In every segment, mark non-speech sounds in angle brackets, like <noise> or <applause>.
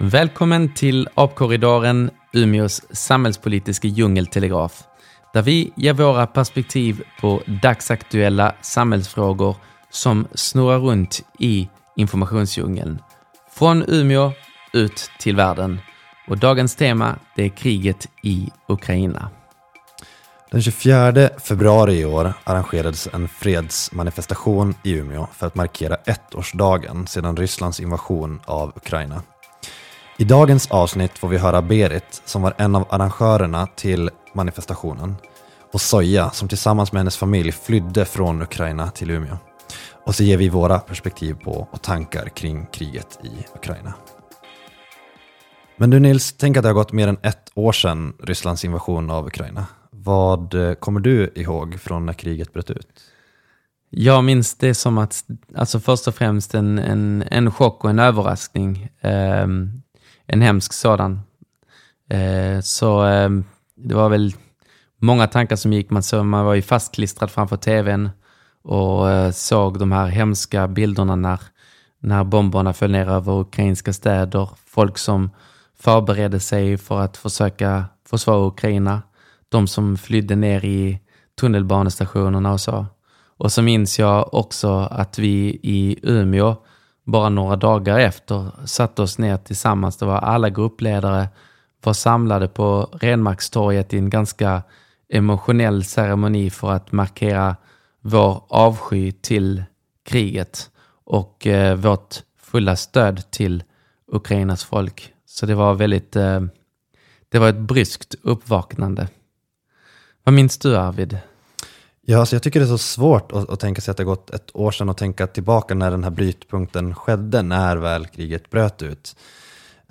Välkommen till Apkorridoren, Umeås samhällspolitiska djungeltelegraf, där vi ger våra perspektiv på dagsaktuella samhällsfrågor som snurrar runt i informationsdjungeln. Från Umeå ut till världen. Och dagens tema det är kriget i Ukraina. Den 24 februari i år arrangerades en fredsmanifestation i Umeå för att markera ettårsdagen sedan Rysslands invasion av Ukraina. I dagens avsnitt får vi höra Berit som var en av arrangörerna till manifestationen och Soja som tillsammans med hennes familj flydde från Ukraina till Umeå. Och så ger vi våra perspektiv på och tankar kring kriget i Ukraina. Men du Nils, tänk att det har gått mer än ett år sedan Rysslands invasion av Ukraina. Vad eh, kommer du ihåg från när kriget bröt ut? Jag minns det som att, alltså först och främst en, en, en chock och en överraskning. Eh, en hemsk sådan. Eh, så eh, det var väl många tankar som gick. Man, så, man var ju fastklistrad framför tvn och eh, såg de här hemska bilderna när, när bomberna föll ner över ukrainska städer. Folk som förberedde sig för att försöka försvara Ukraina. De som flydde ner i tunnelbanestationerna och så. Och så minns jag också att vi i Umeå bara några dagar efter satte oss ner tillsammans. Det var alla gruppledare var samlade på Renmarkstorget i en ganska emotionell ceremoni för att markera vår avsky till kriget och eh, vårt fulla stöd till Ukrainas folk. Så det var väldigt, eh, det var ett bryskt uppvaknande. Vad minns du Arvid? Ja, alltså jag tycker det är så svårt att, att, tänka sig att det gått ett år sedan och tänka tillbaka när den här brytpunkten skedde, när väl kriget bröt ut.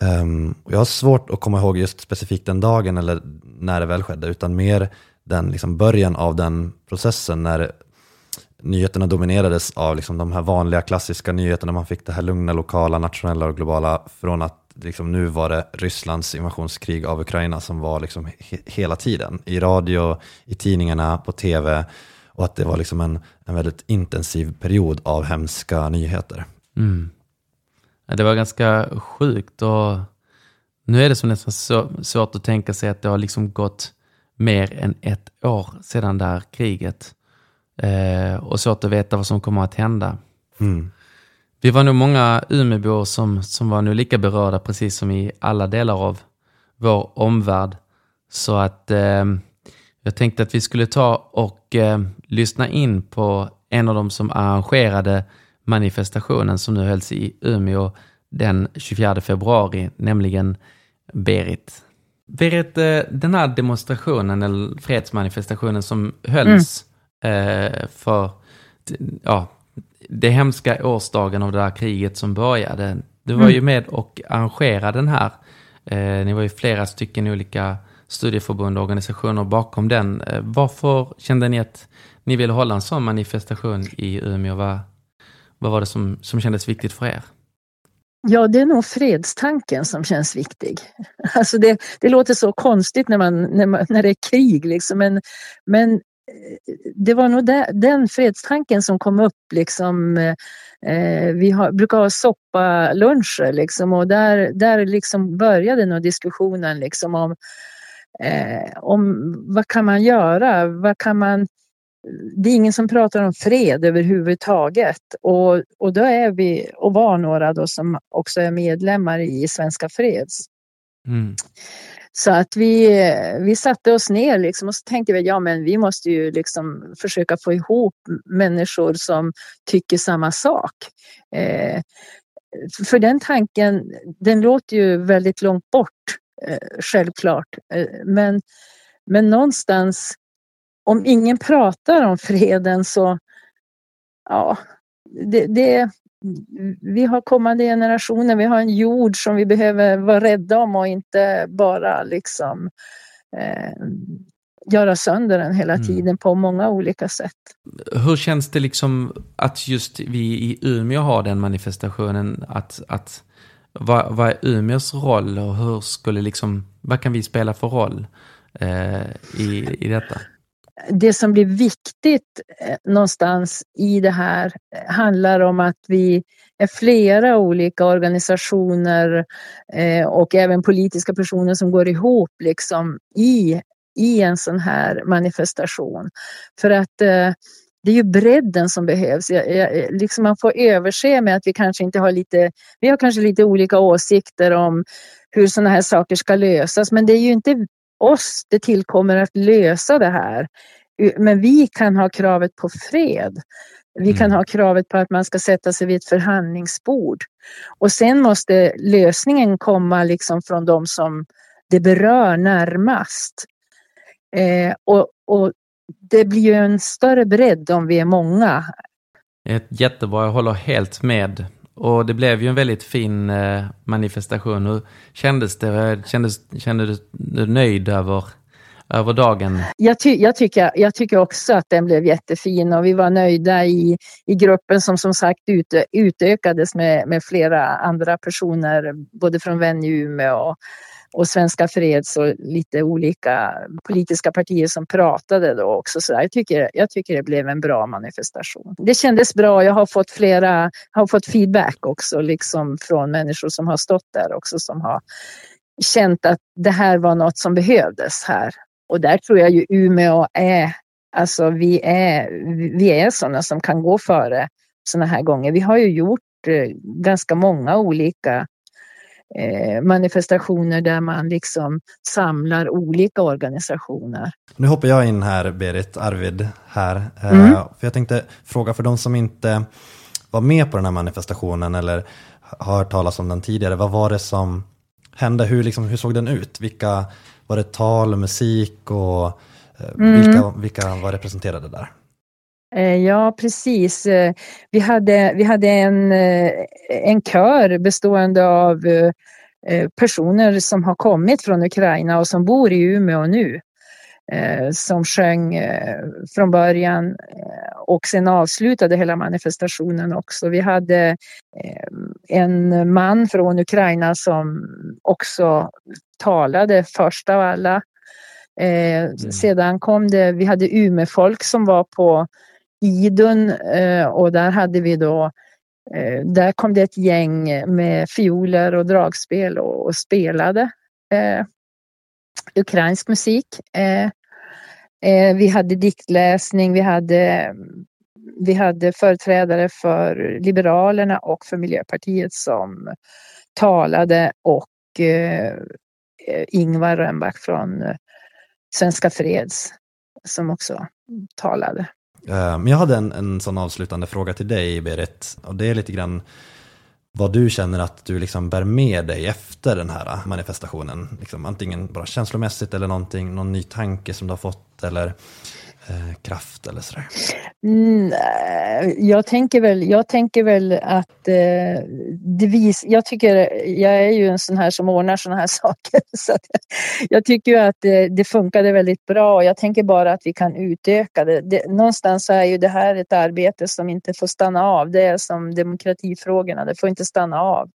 Um, jag har svårt att komma ihåg just specifikt den dagen eller när det väl skedde, utan mer den liksom början av den processen när nyheterna dominerades av liksom de här vanliga klassiska nyheterna. Man fick det här lugna, lokala, nationella och globala från att liksom nu var det Rysslands invasionskrig av Ukraina som var liksom he hela tiden. I radio, i tidningarna, på tv och att det var liksom en, en väldigt intensiv period av hemska nyheter. Mm. Det var ganska sjukt och nu är det som nästan så, svårt att tänka sig att det har liksom gått mer än ett år sedan det här kriget. Eh, och svårt att veta vad som kommer att hända. Mm. Vi var nog många Umeåbor som, som var nu lika berörda precis som i alla delar av vår omvärld. Så att eh, jag tänkte att vi skulle ta och eh, lyssna in på en av dem som arrangerade manifestationen som nu hölls i Umeå den 24 februari, nämligen Berit. Berit, eh, den här demonstrationen eller fredsmanifestationen som hölls mm. eh, för ja, det hemska årsdagen av det där kriget som började. Du var mm. ju med och arrangerade den här. Eh, ni var ju flera stycken olika studieförbund och organisationer bakom den. Eh, varför kände ni att ni ville hålla en sån manifestation i Umeå? Vad, vad var det som, som kändes viktigt för er? Ja, det är nog fredstanken som känns viktig. <laughs> Alltså det, det låter så konstigt när, man, när, man, när det är krig, liksom. men, men det var nog den fredstanken som kom upp. Liksom, eh, vi har, brukar ha soppaluncher liksom, och där, där liksom började nog diskussionen liksom, om, eh, om vad kan man göra? Vad kan man, det är ingen som pratar om fred överhuvudtaget och, och då är vi, och var några då som också är medlemmar i Svenska Freds. Mm. Så att vi, vi satte oss ner liksom och så tänkte vi ja men vi måste ju liksom försöka få ihop människor som tycker samma sak. Eh, för den tanken, den låter ju väldigt långt bort, eh, självklart. Eh, men, men någonstans, om ingen pratar om <laughs> freden så, ja, det, det, vi har kommande generationer, vi har en jord som vi behöver vara rädda om och inte bara liksom eh, göra sönder den hela mm. tiden på många olika sätt. Hur känns det liksom att just vi i Umeå har den manifestationen? Att, att, vad, vad är Umeås roll och hur skulle liksom, vad kan vi spela för roll eh, i, i detta? Det som blir viktigt eh, någonstans i det här eh, handlar om att vi är flera olika organisationer eh, och även politiska personer som går ihop liksom i, i en sån här manifestation. För att det är ju bredden som behövs. Jag, jag, liksom man får överse med att vi kanske inte har lite, vi har kanske lite olika åsikter om hur sådana här saker ska lösas, men det är ju inte oss det tillkommer att lösa det här. Men vi kan ha kravet på fred. Vi kan mm. ha kravet på att man ska sätta sig vid ett förhandlingsbord. Och sen måste lösningen komma liksom från de som det berör närmast. Eh, och, och det blir ju en större bredd om vi är många. Jättebra, jag håller helt med. Och det blev ju en väldigt fin eh, manifestation. Hur kändes det? Kändes, kände du dig nöjd över, över dagen? Jag, ty jag, tycker, jag tycker också att den blev jättefin och vi var nöjda i, i gruppen som som sagt ut, utökades med, med flera andra personer, både från Vän i Umeå och och Svenska Freds och lite olika politiska partier som pratade då också. Så jag, tycker, jag tycker det blev en bra manifestation. Det kändes bra. Jag har fått flera, har fått feedback också liksom från människor som har stått där också som har känt att det här var något som behövdes här. Och där tror jag ju Umeå är, alltså vi är, vi är sådana som kan gå före sådana här gånger. Vi har ju gjort eh, ganska många olika Eh, manifestationer där man liksom samlar olika organisationer. Nu hoppar jag in här, Berit, Arvid här. Eh, mm. För jag tänkte fråga för de som inte var med på den här manifestationen eller har hört talas om den tidigare, vad var det som hände? Hur, liksom, hur såg den ut? Vilka var det tal, musik och eh, mm. vilka, vilka var representerade där? Eh, ja, precis. Eh, vi hade, vi hade en, eh, en kör bestående av personer som har kommit från Ukraina och som bor i Umeå nu. Som sjöng från början och sen avslutade hela manifestationen också. Vi hade en man från Ukraina som också talade först av alla. Mm. Sedan kom det, vi hade Umeå-folk som var på Idun eh, och där hade vi då eh, där kom det ett gäng med fioler och dragspel och, och spelade eh, ukrainsk musik. Eh, eh, vi hade diktläsning, vi hade, vi hade företrädare för Liberalerna och för Miljöpartiet som talade och eh, Ingvar Rönnback från eh, Svenska Freds som också talade. Eh, men jag hade en, en sån avslutande fråga till dig, Berit. Och det är lite grann vad du känner att du liksom bär med dig efter den här manifestationen. Liksom, antingen bara känslomässigt eller någonting, någon ny tanke som du har fått eller Eh, kraft eller sådär? Mm, eh, jag, tänker väl, jag tänker väl att eh, det vis, jag tycker, jag är ju en sån här som ordnar såna här <laughs> saker. Så jag tycker ju att det, det funkade väldigt bra och jag tänker bara att vi kan utöka det. det. Någonstans är ju det här ett arbete som inte får stanna av. Det är som demokratifrågorna, det får inte stanna av.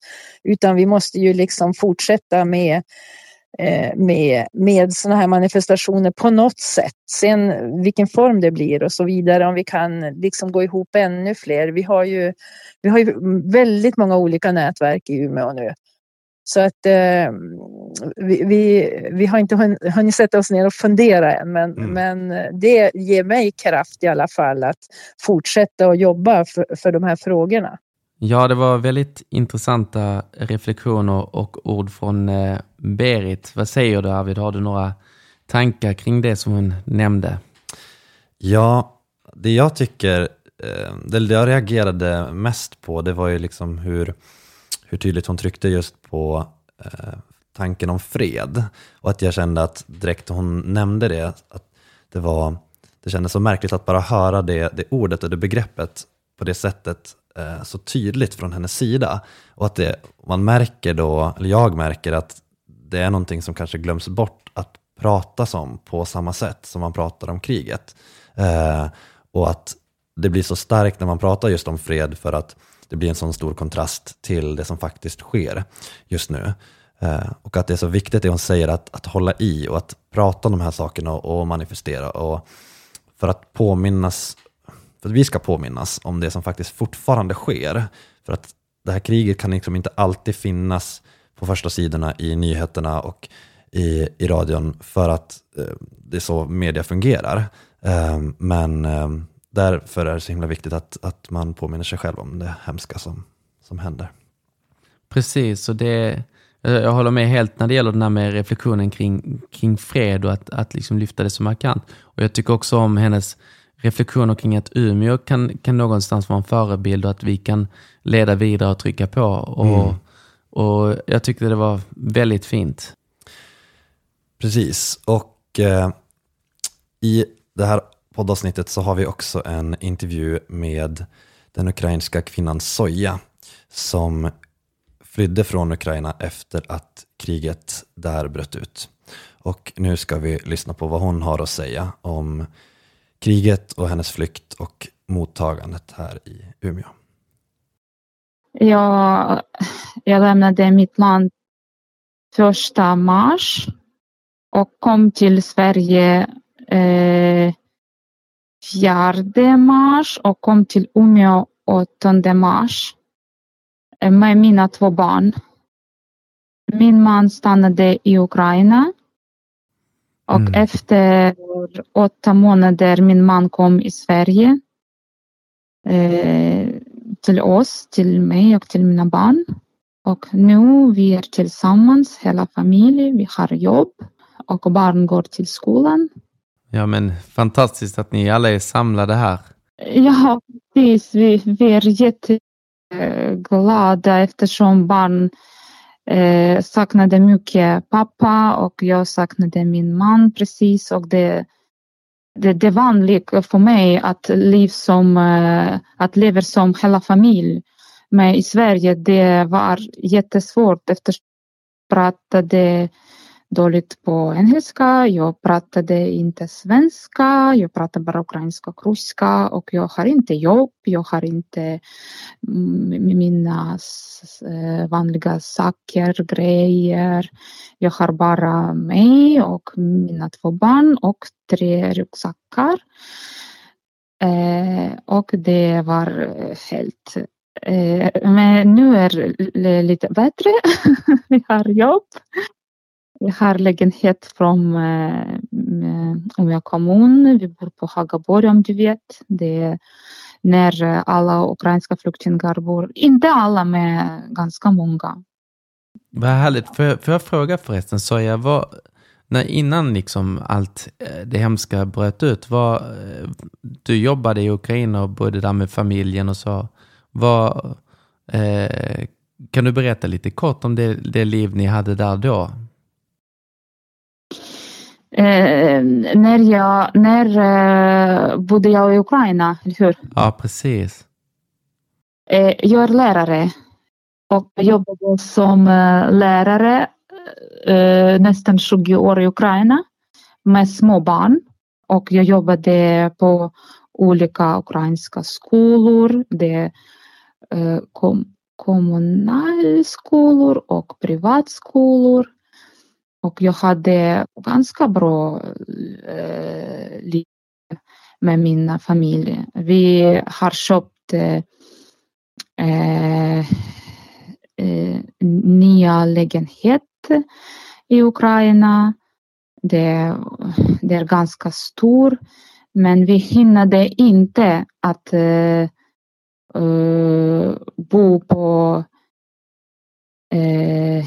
Utan vi måste ju liksom fortsätta med med, med sådana här manifestationer på något sätt. Sen vilken form det blir och så vidare, om vi kan liksom gå ihop ännu fler. Vi har ju, vi har ju väldigt många olika nätverk i Umeå nu. Så att eh, vi, vi, vi, har inte hunnit sätta oss ner och fundera än, men, mm. men det ger mig kraft i alla fall att fortsätta att jobba för, för de här frågorna. Ja, det var väldigt intressanta reflektioner och ord från eh, Berit. Vad säger du Arvid? Har du några tankar kring det som hon nämnde? Ja, det jag tycker, eh, det jag reagerade mest på, det var ju liksom hur, hur tydligt hon tryckte just på eh, tanken om fred. Och att jag kände att direkt hon nämnde det, att det var det kändes så märkligt att bara höra det, det ordet och det begreppet på det sättet Eh, så tydligt från hennes sida. Och att det, man märker då, eller jag märker att det är någonting som kanske glöms bort att prata om på samma sätt som man pratar om kriget. Eh, och att det blir så starkt när man pratar just om fred för att det blir en sån stor kontrast till det som faktiskt sker just nu. Eh, och att det är så viktigt det hon säger att, att hålla i och att prata om de här sakerna och, och manifestera. Och för att påminnas, för att vi ska påminnas om det som faktiskt fortfarande sker. För att det här kriget kan liksom inte alltid finnas på första sidorna i nyheterna och i, i radion för att eh, det är så media fungerar. Eh, men eh, därför är det så himla viktigt att, att man påminner sig själv om det hemska som, som händer. Precis, och det, jag håller med helt när det gäller den här med reflektionen kring, kring fred och att, att liksom lyfta det så markant. Och jag tycker också om hennes reflektioner kring att Umeå kan, kan någonstans vara en förebild och att vi kan leda vidare och trycka på. Och, mm. och jag tyckte det var väldigt fint. Precis, och eh, i det här poddavsnittet så har vi också en intervju med den ukrainska kvinnan Soja som flydde från Ukraina efter att kriget där bröt ut. Och nu ska vi lyssna på vad hon har att säga om kriget och hennes flykt och mottagandet här i Umeå. Jag, jag lämnade mitt land första mars och kom till Sverige eh, 4 mars och kom till Umeå 8 mars eh, med mina två barn. Min man stannade i Ukraina och mm. efter åtta månader min man kom i Sverige eh, till oss, till mig och till mina barn. Och nu vi är tillsammans, hela familjen, vi har jobb och barn går till skolan. Ja, men fantastiskt att ni alla är samlade här. Ja, precis. Vi, vi är jätteglada eftersom barn eh, saknade mycket pappa och jag saknade min man precis och det, det, det är vanligt för mig att, liv som, eh, att leva som hela familj. Men i Sverige det var jättesvårt eftersom jag pratade dåligt på engelska. Jag pratade inte svenska. Jag pratade bara ukrainska och ryska och jag har inte jobb. Jag har inte mina vanliga saker, grejer. Jag har bara mig och mina två barn och tre ryggsäckar. Eh, och det var helt eh, men nu är det lite bättre. Vi har jobb. Jag har lägenhet från eh, Umeå kommun. Vi bor på Hagaborg om du vet. Det är när alla ukrainska flyktingar bor. Inte alla, men ganska många. Vad härligt. Får jag, får jag fråga förresten, Soja, vad, när innan liksom allt eh, det hemska bröt ut, vad, eh, du jobbade i Ukraina och bodde där med familjen och så. Vad, eh, kan du berätta lite kort om det, det liv ni hade där då? Eh, när jag när, eh, bodde jag i Ukraina, eller hur? Ja, precis. Eh, jag är lärare och jobbade som eh, lärare eh, nästan 20 år i Ukraina med små barn. Och jag jobbade på olika ukrainska skolor. Det eh, kom, kommunalskolor och privatskolor. Och jag hade ganska bra eh, liv med min familj. Vi har köpt eh, eh, nya lägenhet i Ukraina. Det, det är ganska stor, men vi hinnade inte att eh, eh, bo på eh,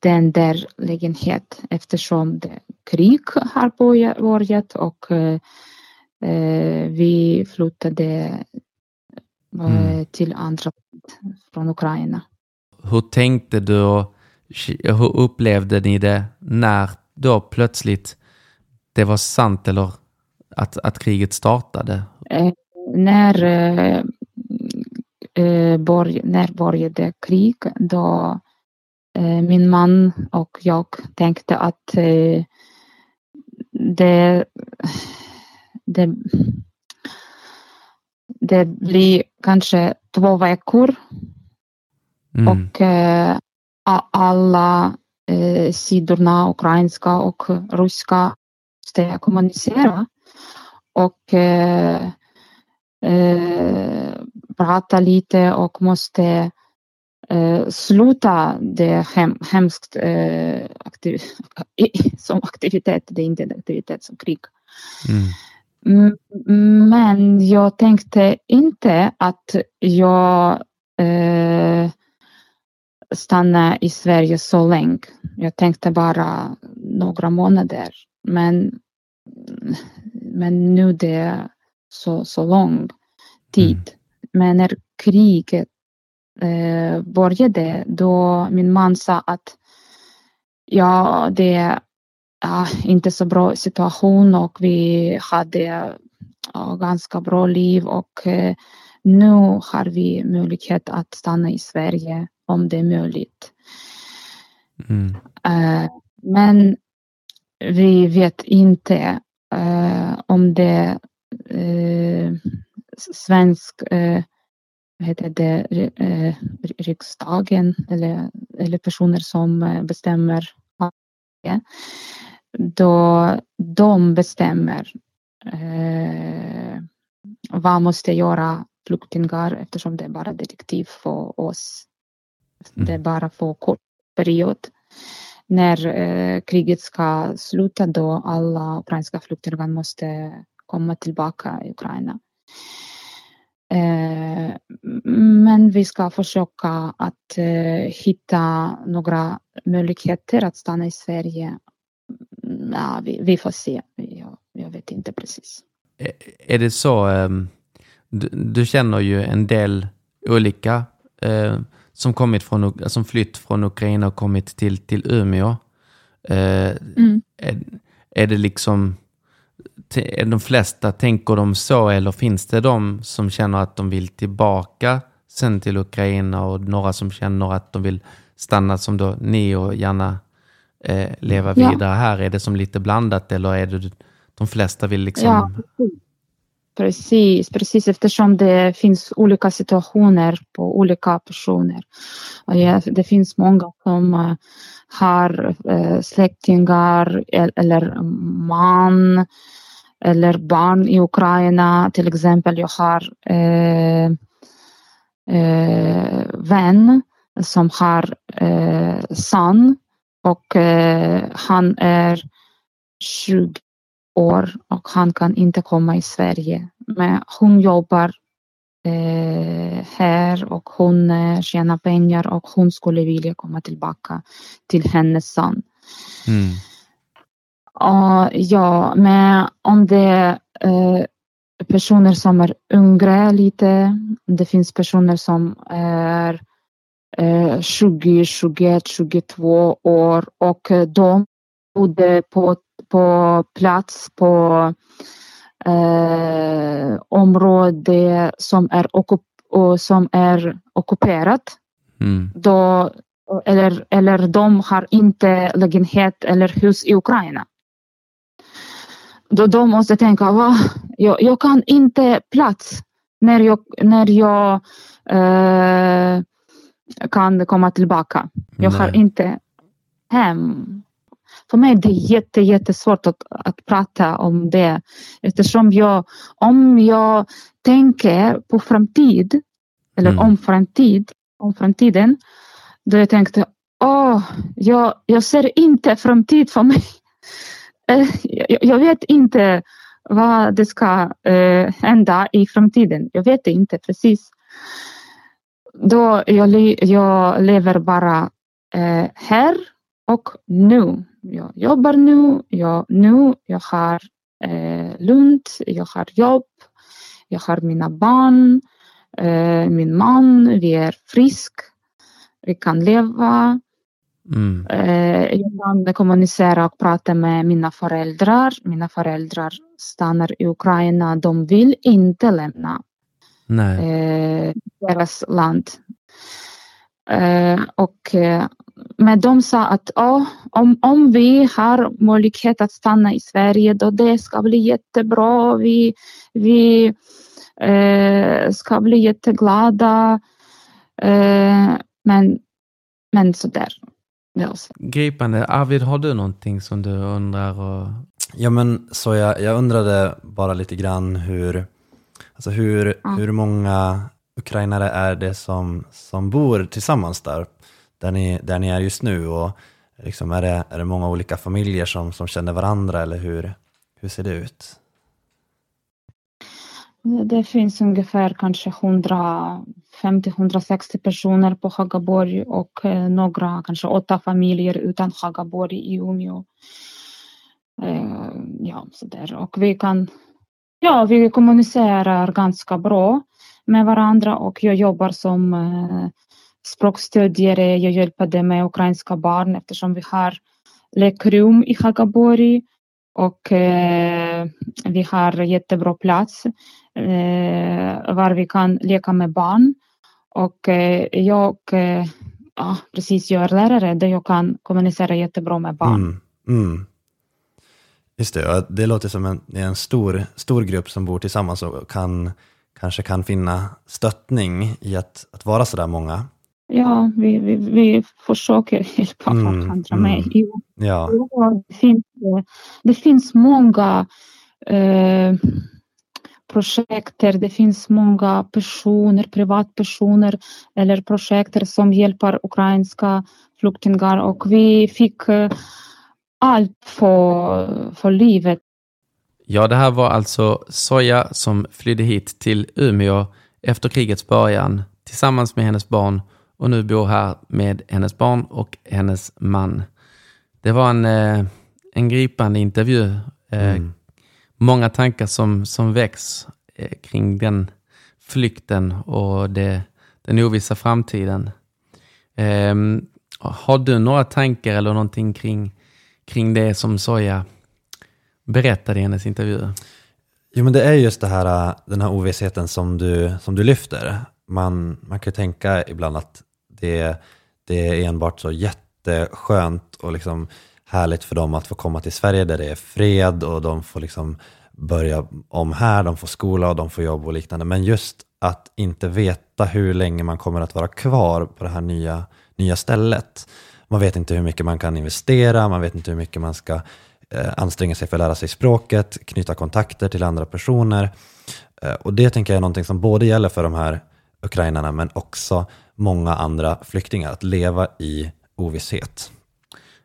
den där lägenhet eftersom det, krig har börjat och eh, vi flyttade mm. till andra från Ukraina. Hur tänkte du och hur upplevde ni det när då plötsligt det var sant eller att, att kriget startade? Eh, när, eh, eh bör, när började krig då Eh, min man och jag tänkte att eh, det, det, det blir kanske två veckor mm. och eh, alla sidorna, ukrainska och ryska, måste kommunicera. och eh, eh, prata lite och måste eh, sluta det hem, hemskt eh, aktiv, som aktivitet. Det är inte en aktivitet som krig. Mm. Mm, Men jag tänkte inte att jag eh, stannar i Sverige så länge. Jag tänkte bara några månader. Men, men nu det är så, så lång tid. Men när kriget eh, började, då min man sa att ja, det är ja, inte så bra situation och vi hade ja, ganska bra liv och eh, nu har vi möjlighet att stanna i Sverige om det är möjligt. Mm. Eh, men vi vet inte eh, om det eh, svensk eh, heter det, eh, riksdagen eller, eller personer som eh, bestämmer då de bestämmer eh, vad måste göra flyktingar eftersom det är bara direktiv för oss. Mm. Det är bara för kort period. När eh, kriget ska sluta då alla ukrainska flyktingar måste komma tillbaka i Ukraina. Eh, men vi ska försöka att eh, hitta några möjligheter att stanna i Sverige. Ja, vi, vi får se. Jag, jag vet inte precis. Är- Är det så, ehm, du, du känner ju en del olika eh, som, kommit från, som flytt från Ukraina och kommit till, till Umeå. Eh, Mm. är, är det liksom, är de flesta, tänker de så eller finns det de som känner att de vill tillbaka sen till Ukraina och några som känner att de vill stanna som då ni och gärna eh, leva Ja. vidare här? Är det som lite blandat eller är det de flesta vill liksom... Ja, precis, precis eftersom det finns olika situationer på olika personer. Och ja, det finns många som eh, har eh, släktingar el- eller man eller barn i Ukraina. Till exempel, jag har eh, eh, vän som har eh, son och eh, han är 20 år och han kan inte komma i Sverige. Men hon jobbar eh, här och hon eh, tjänar pengar och hon skulle vilja komma tillbaka till hennes son. Mm. Ja, ja, men om det är eh, personer som är yngre lite. Det finns personer som är eh, 20, 21, 22 år och de bodde på, på plats på eh, område som är, och som är ockuperat Mm. då, eller, eller de har inte lägenhet eller hus i Ukraina. Då de måste tänka, Va? Jag, jag kan inte plats när jag, när jag eh, kan komma tillbaka. Jag har Nej. inte hem. För mig är det jätte, jättesvårt att, att prata om det eftersom jag, om jag tänker på framtid eller Mm. om framtid, om framtiden, då jag tänkte, åh, jag, jag ser inte framtid för mig. Eh, jag, vet inte vad det ska eh, hända i framtiden. Jag vet inte precis. Då jag, jag lever bara eh, här och nu. Jag jobbar nu, jag, nu, jag har eh, lugnt, jag har jobb, jag har mina barn, eh, min man, vi är frisk, vi kan leva. Mm. Eh, jag kan kommunicera och prata med mina föräldrar. Mina föräldrar stannar i Ukraina, de vill inte lämna Nej. eh, deras land. Eh, och, men de sa att "Ja, om, om vi har möjlighet att stanna i Sverige då det ska bli jättebra. Vi, vi ska bli jätteglada. Men, men sådär. Så. Gripande. Arvid, har du någonting som du undrar? Och... Ja men så jag, jag undrade bara lite grann hur, alltså hur, Ja. hur många ukrainare är det som, som bor tillsammans där, där ni, där ni är just nu? Och liksom är, det, är det många olika familjer som, som känner varandra eller hur, hur ser det ut? Det finns ungefär kanske 50, 160 personer på Hagaborg och eh, några, kanske åtta familjer utan Hagaborg i Umeå. Eh, ja, så där. Och vi kan, ja, vi kommunicerar ganska bra med varandra och jag jobbar som eh, språkstödjare. Jag hjälper med ukrainska barn eftersom vi har lekrum i Hagaborg och eh, vi har jättebra plats eh, var vi kan leka med barn. Och eh, jag eh, ja, precis jag är lärare där jag kan kommunicera jättebra med barn. Mm, mm. Just det, ja, det låter som en, en stor, stor grupp som bor tillsammans och kan, kanske kan finna stöttning i att, att vara sådär många. Ja, vi, vi, vi försöker hjälpa Mm, varandra mm. med. Jo, Ja, Ja, det, finns, eh, det finns många eh, projekter, det finns många personer, privatpersoner eller projekter som hjälper ukrainska flyktingar och vi fick eh, allt för, för livet. Ja, det här var alltså Soja som flydde hit till Umeå efter krigets början tillsammans med hennes barn och nu bor här med hennes barn och hennes man. Det var en, eh, en gripande intervju. Eh, Mm. Många tankar som, som väcks eh, kring den flykten och det, den ovissa framtiden. Ehm, har du några tankar eller någonting kring, kring det som Soja berättade i hennes intervju? Jo, men det är just det här, äh, den här ovissheten som du, som du lyfter. Man, man kan ju tänka ibland att det, det är enbart så jätteskönt och liksom härligt för dem att få komma till Sverige där det är fred och de får liksom börja om här, de får skola och de får jobb och liknande. Men just att inte veta hur länge man kommer att vara kvar på det här nya, nya stället. Man vet inte hur mycket man kan investera, man vet inte hur mycket man ska eh, anstränga sig för att lära sig språket, knyta kontakter till andra personer. Eh, och det tänker jag är någonting som både gäller för de här ukrainarna men också många andra flyktingar, att leva i ovisshet.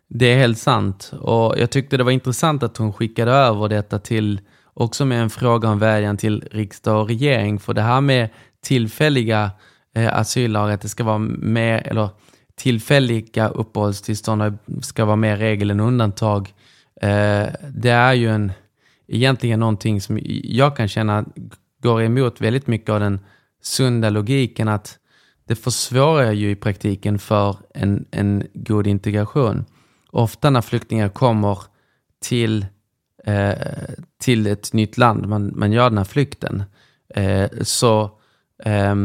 Det är helt sant. Och jag tyckte det var intressant att hon skickade över detta till, också med en fråga om vädjan till riksdag och regering. För det här med tillfälliga eh, asyllagar, att det ska vara mer, eller tillfälliga uppehållstillstånd ska vara mer regel än undantag. Eh, det är ju en, egentligen någonting som jag kan känna går emot väldigt mycket av den sunda logiken att det försvårar ju i praktiken för en, en god integration. Ofta när flyktingar kommer till, eh, till ett nytt land, man, man gör den här flykten, eh, så eh,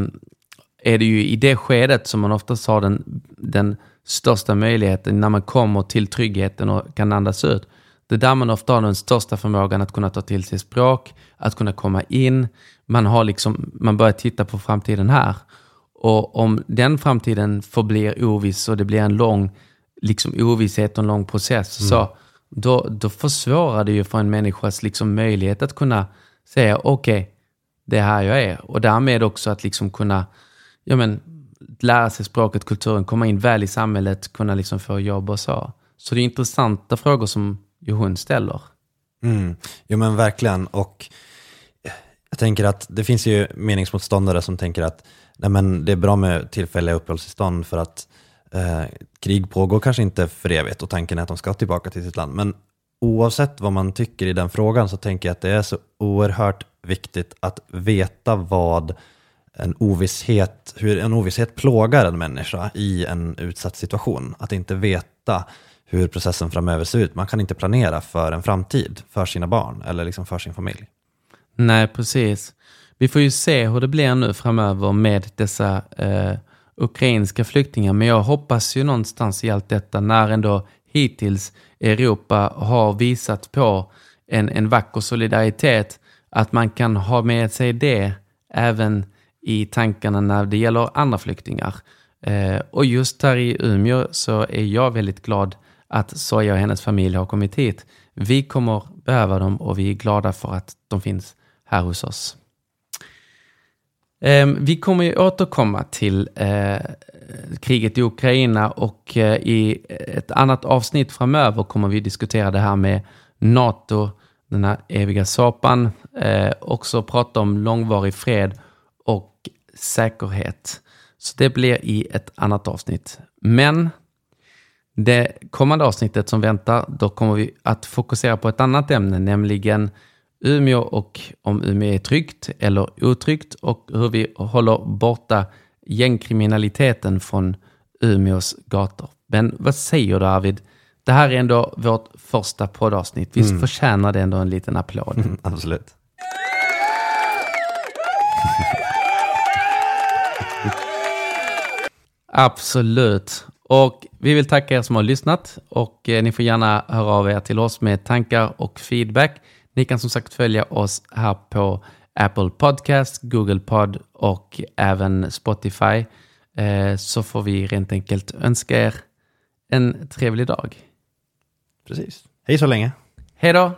är det ju i det skedet som man oftast har den, den största möjligheten när man kommer till tryggheten och kan andas ut. Det är där man ofta har den största förmågan att kunna ta till sig språk, att kunna komma in. Man, har liksom, man börjar titta på framtiden här. Och om den framtiden förblir oviss och det blir en lång liksom, ovisshet och en lång process, så då, då försvårar det ju för en människas liksom, möjlighet att kunna säga okej, okay, det är här jag är. Och därmed också att liksom kunna ja, men, lära sig språket, kulturen, komma in väl i samhället, kunna liksom få jobb och så. Så det är intressanta frågor som ju hon ställer. Mm. Jo men verkligen. Och jag tänker att det finns ju meningsmotståndare som tänker att nej, men det är bra med tillfälliga uppehållstillstånd för att eh, krig pågår kanske inte för evigt och tanken är att de ska tillbaka till sitt land. Men oavsett vad man tycker i den frågan så tänker jag att det är så oerhört viktigt att veta vad en ovisshet, hur en ovisshet plågar en människa i en utsatt situation. Att inte veta hur processen framöver ser ut. Man kan inte planera för en framtid, för sina barn eller liksom för sin familj. Nej, precis. Vi får ju se hur det blir nu framöver med dessa eh, ukrainska flyktingar. Men jag hoppas ju någonstans i allt detta när ändå hittills Europa har visat på en, en vacker solidaritet att man kan ha med sig det även i tankarna när det gäller andra flyktingar. Eh, och just här i Umeå så är jag väldigt glad att Soja och hennes familj har kommit hit. Vi kommer behöva dem och vi är glada för att de finns här hos oss. Eh, vi kommer ju återkomma till eh, kriget i Ukraina och eh, i ett annat avsnitt framöver kommer vi diskutera det här med NATO, den här eviga sapan, eh, också prata om långvarig fred och säkerhet. Så det blir i ett annat avsnitt. Men det kommande avsnittet som väntar, då kommer vi att fokusera på ett annat ämne, nämligen Umeå och om Umeå är tryggt eller otryggt och hur vi håller borta gängkriminaliteten från Umeås gator. Men vad säger du Arvid? Det här är ändå vårt första poddavsnitt. Visst mm. förtjänar det ändå en liten applåd? Mm, absolut. <laughs> Absolut. Och vi vill tacka er som har lyssnat och eh, ni får gärna höra av er till oss med tankar och feedback. Ni kan som sagt följa oss här på Apple Podcast, Google Pod och även Spotify. Eh, så får vi rent enkelt önska er en trevlig dag. Precis. Hej så länge. Hej då.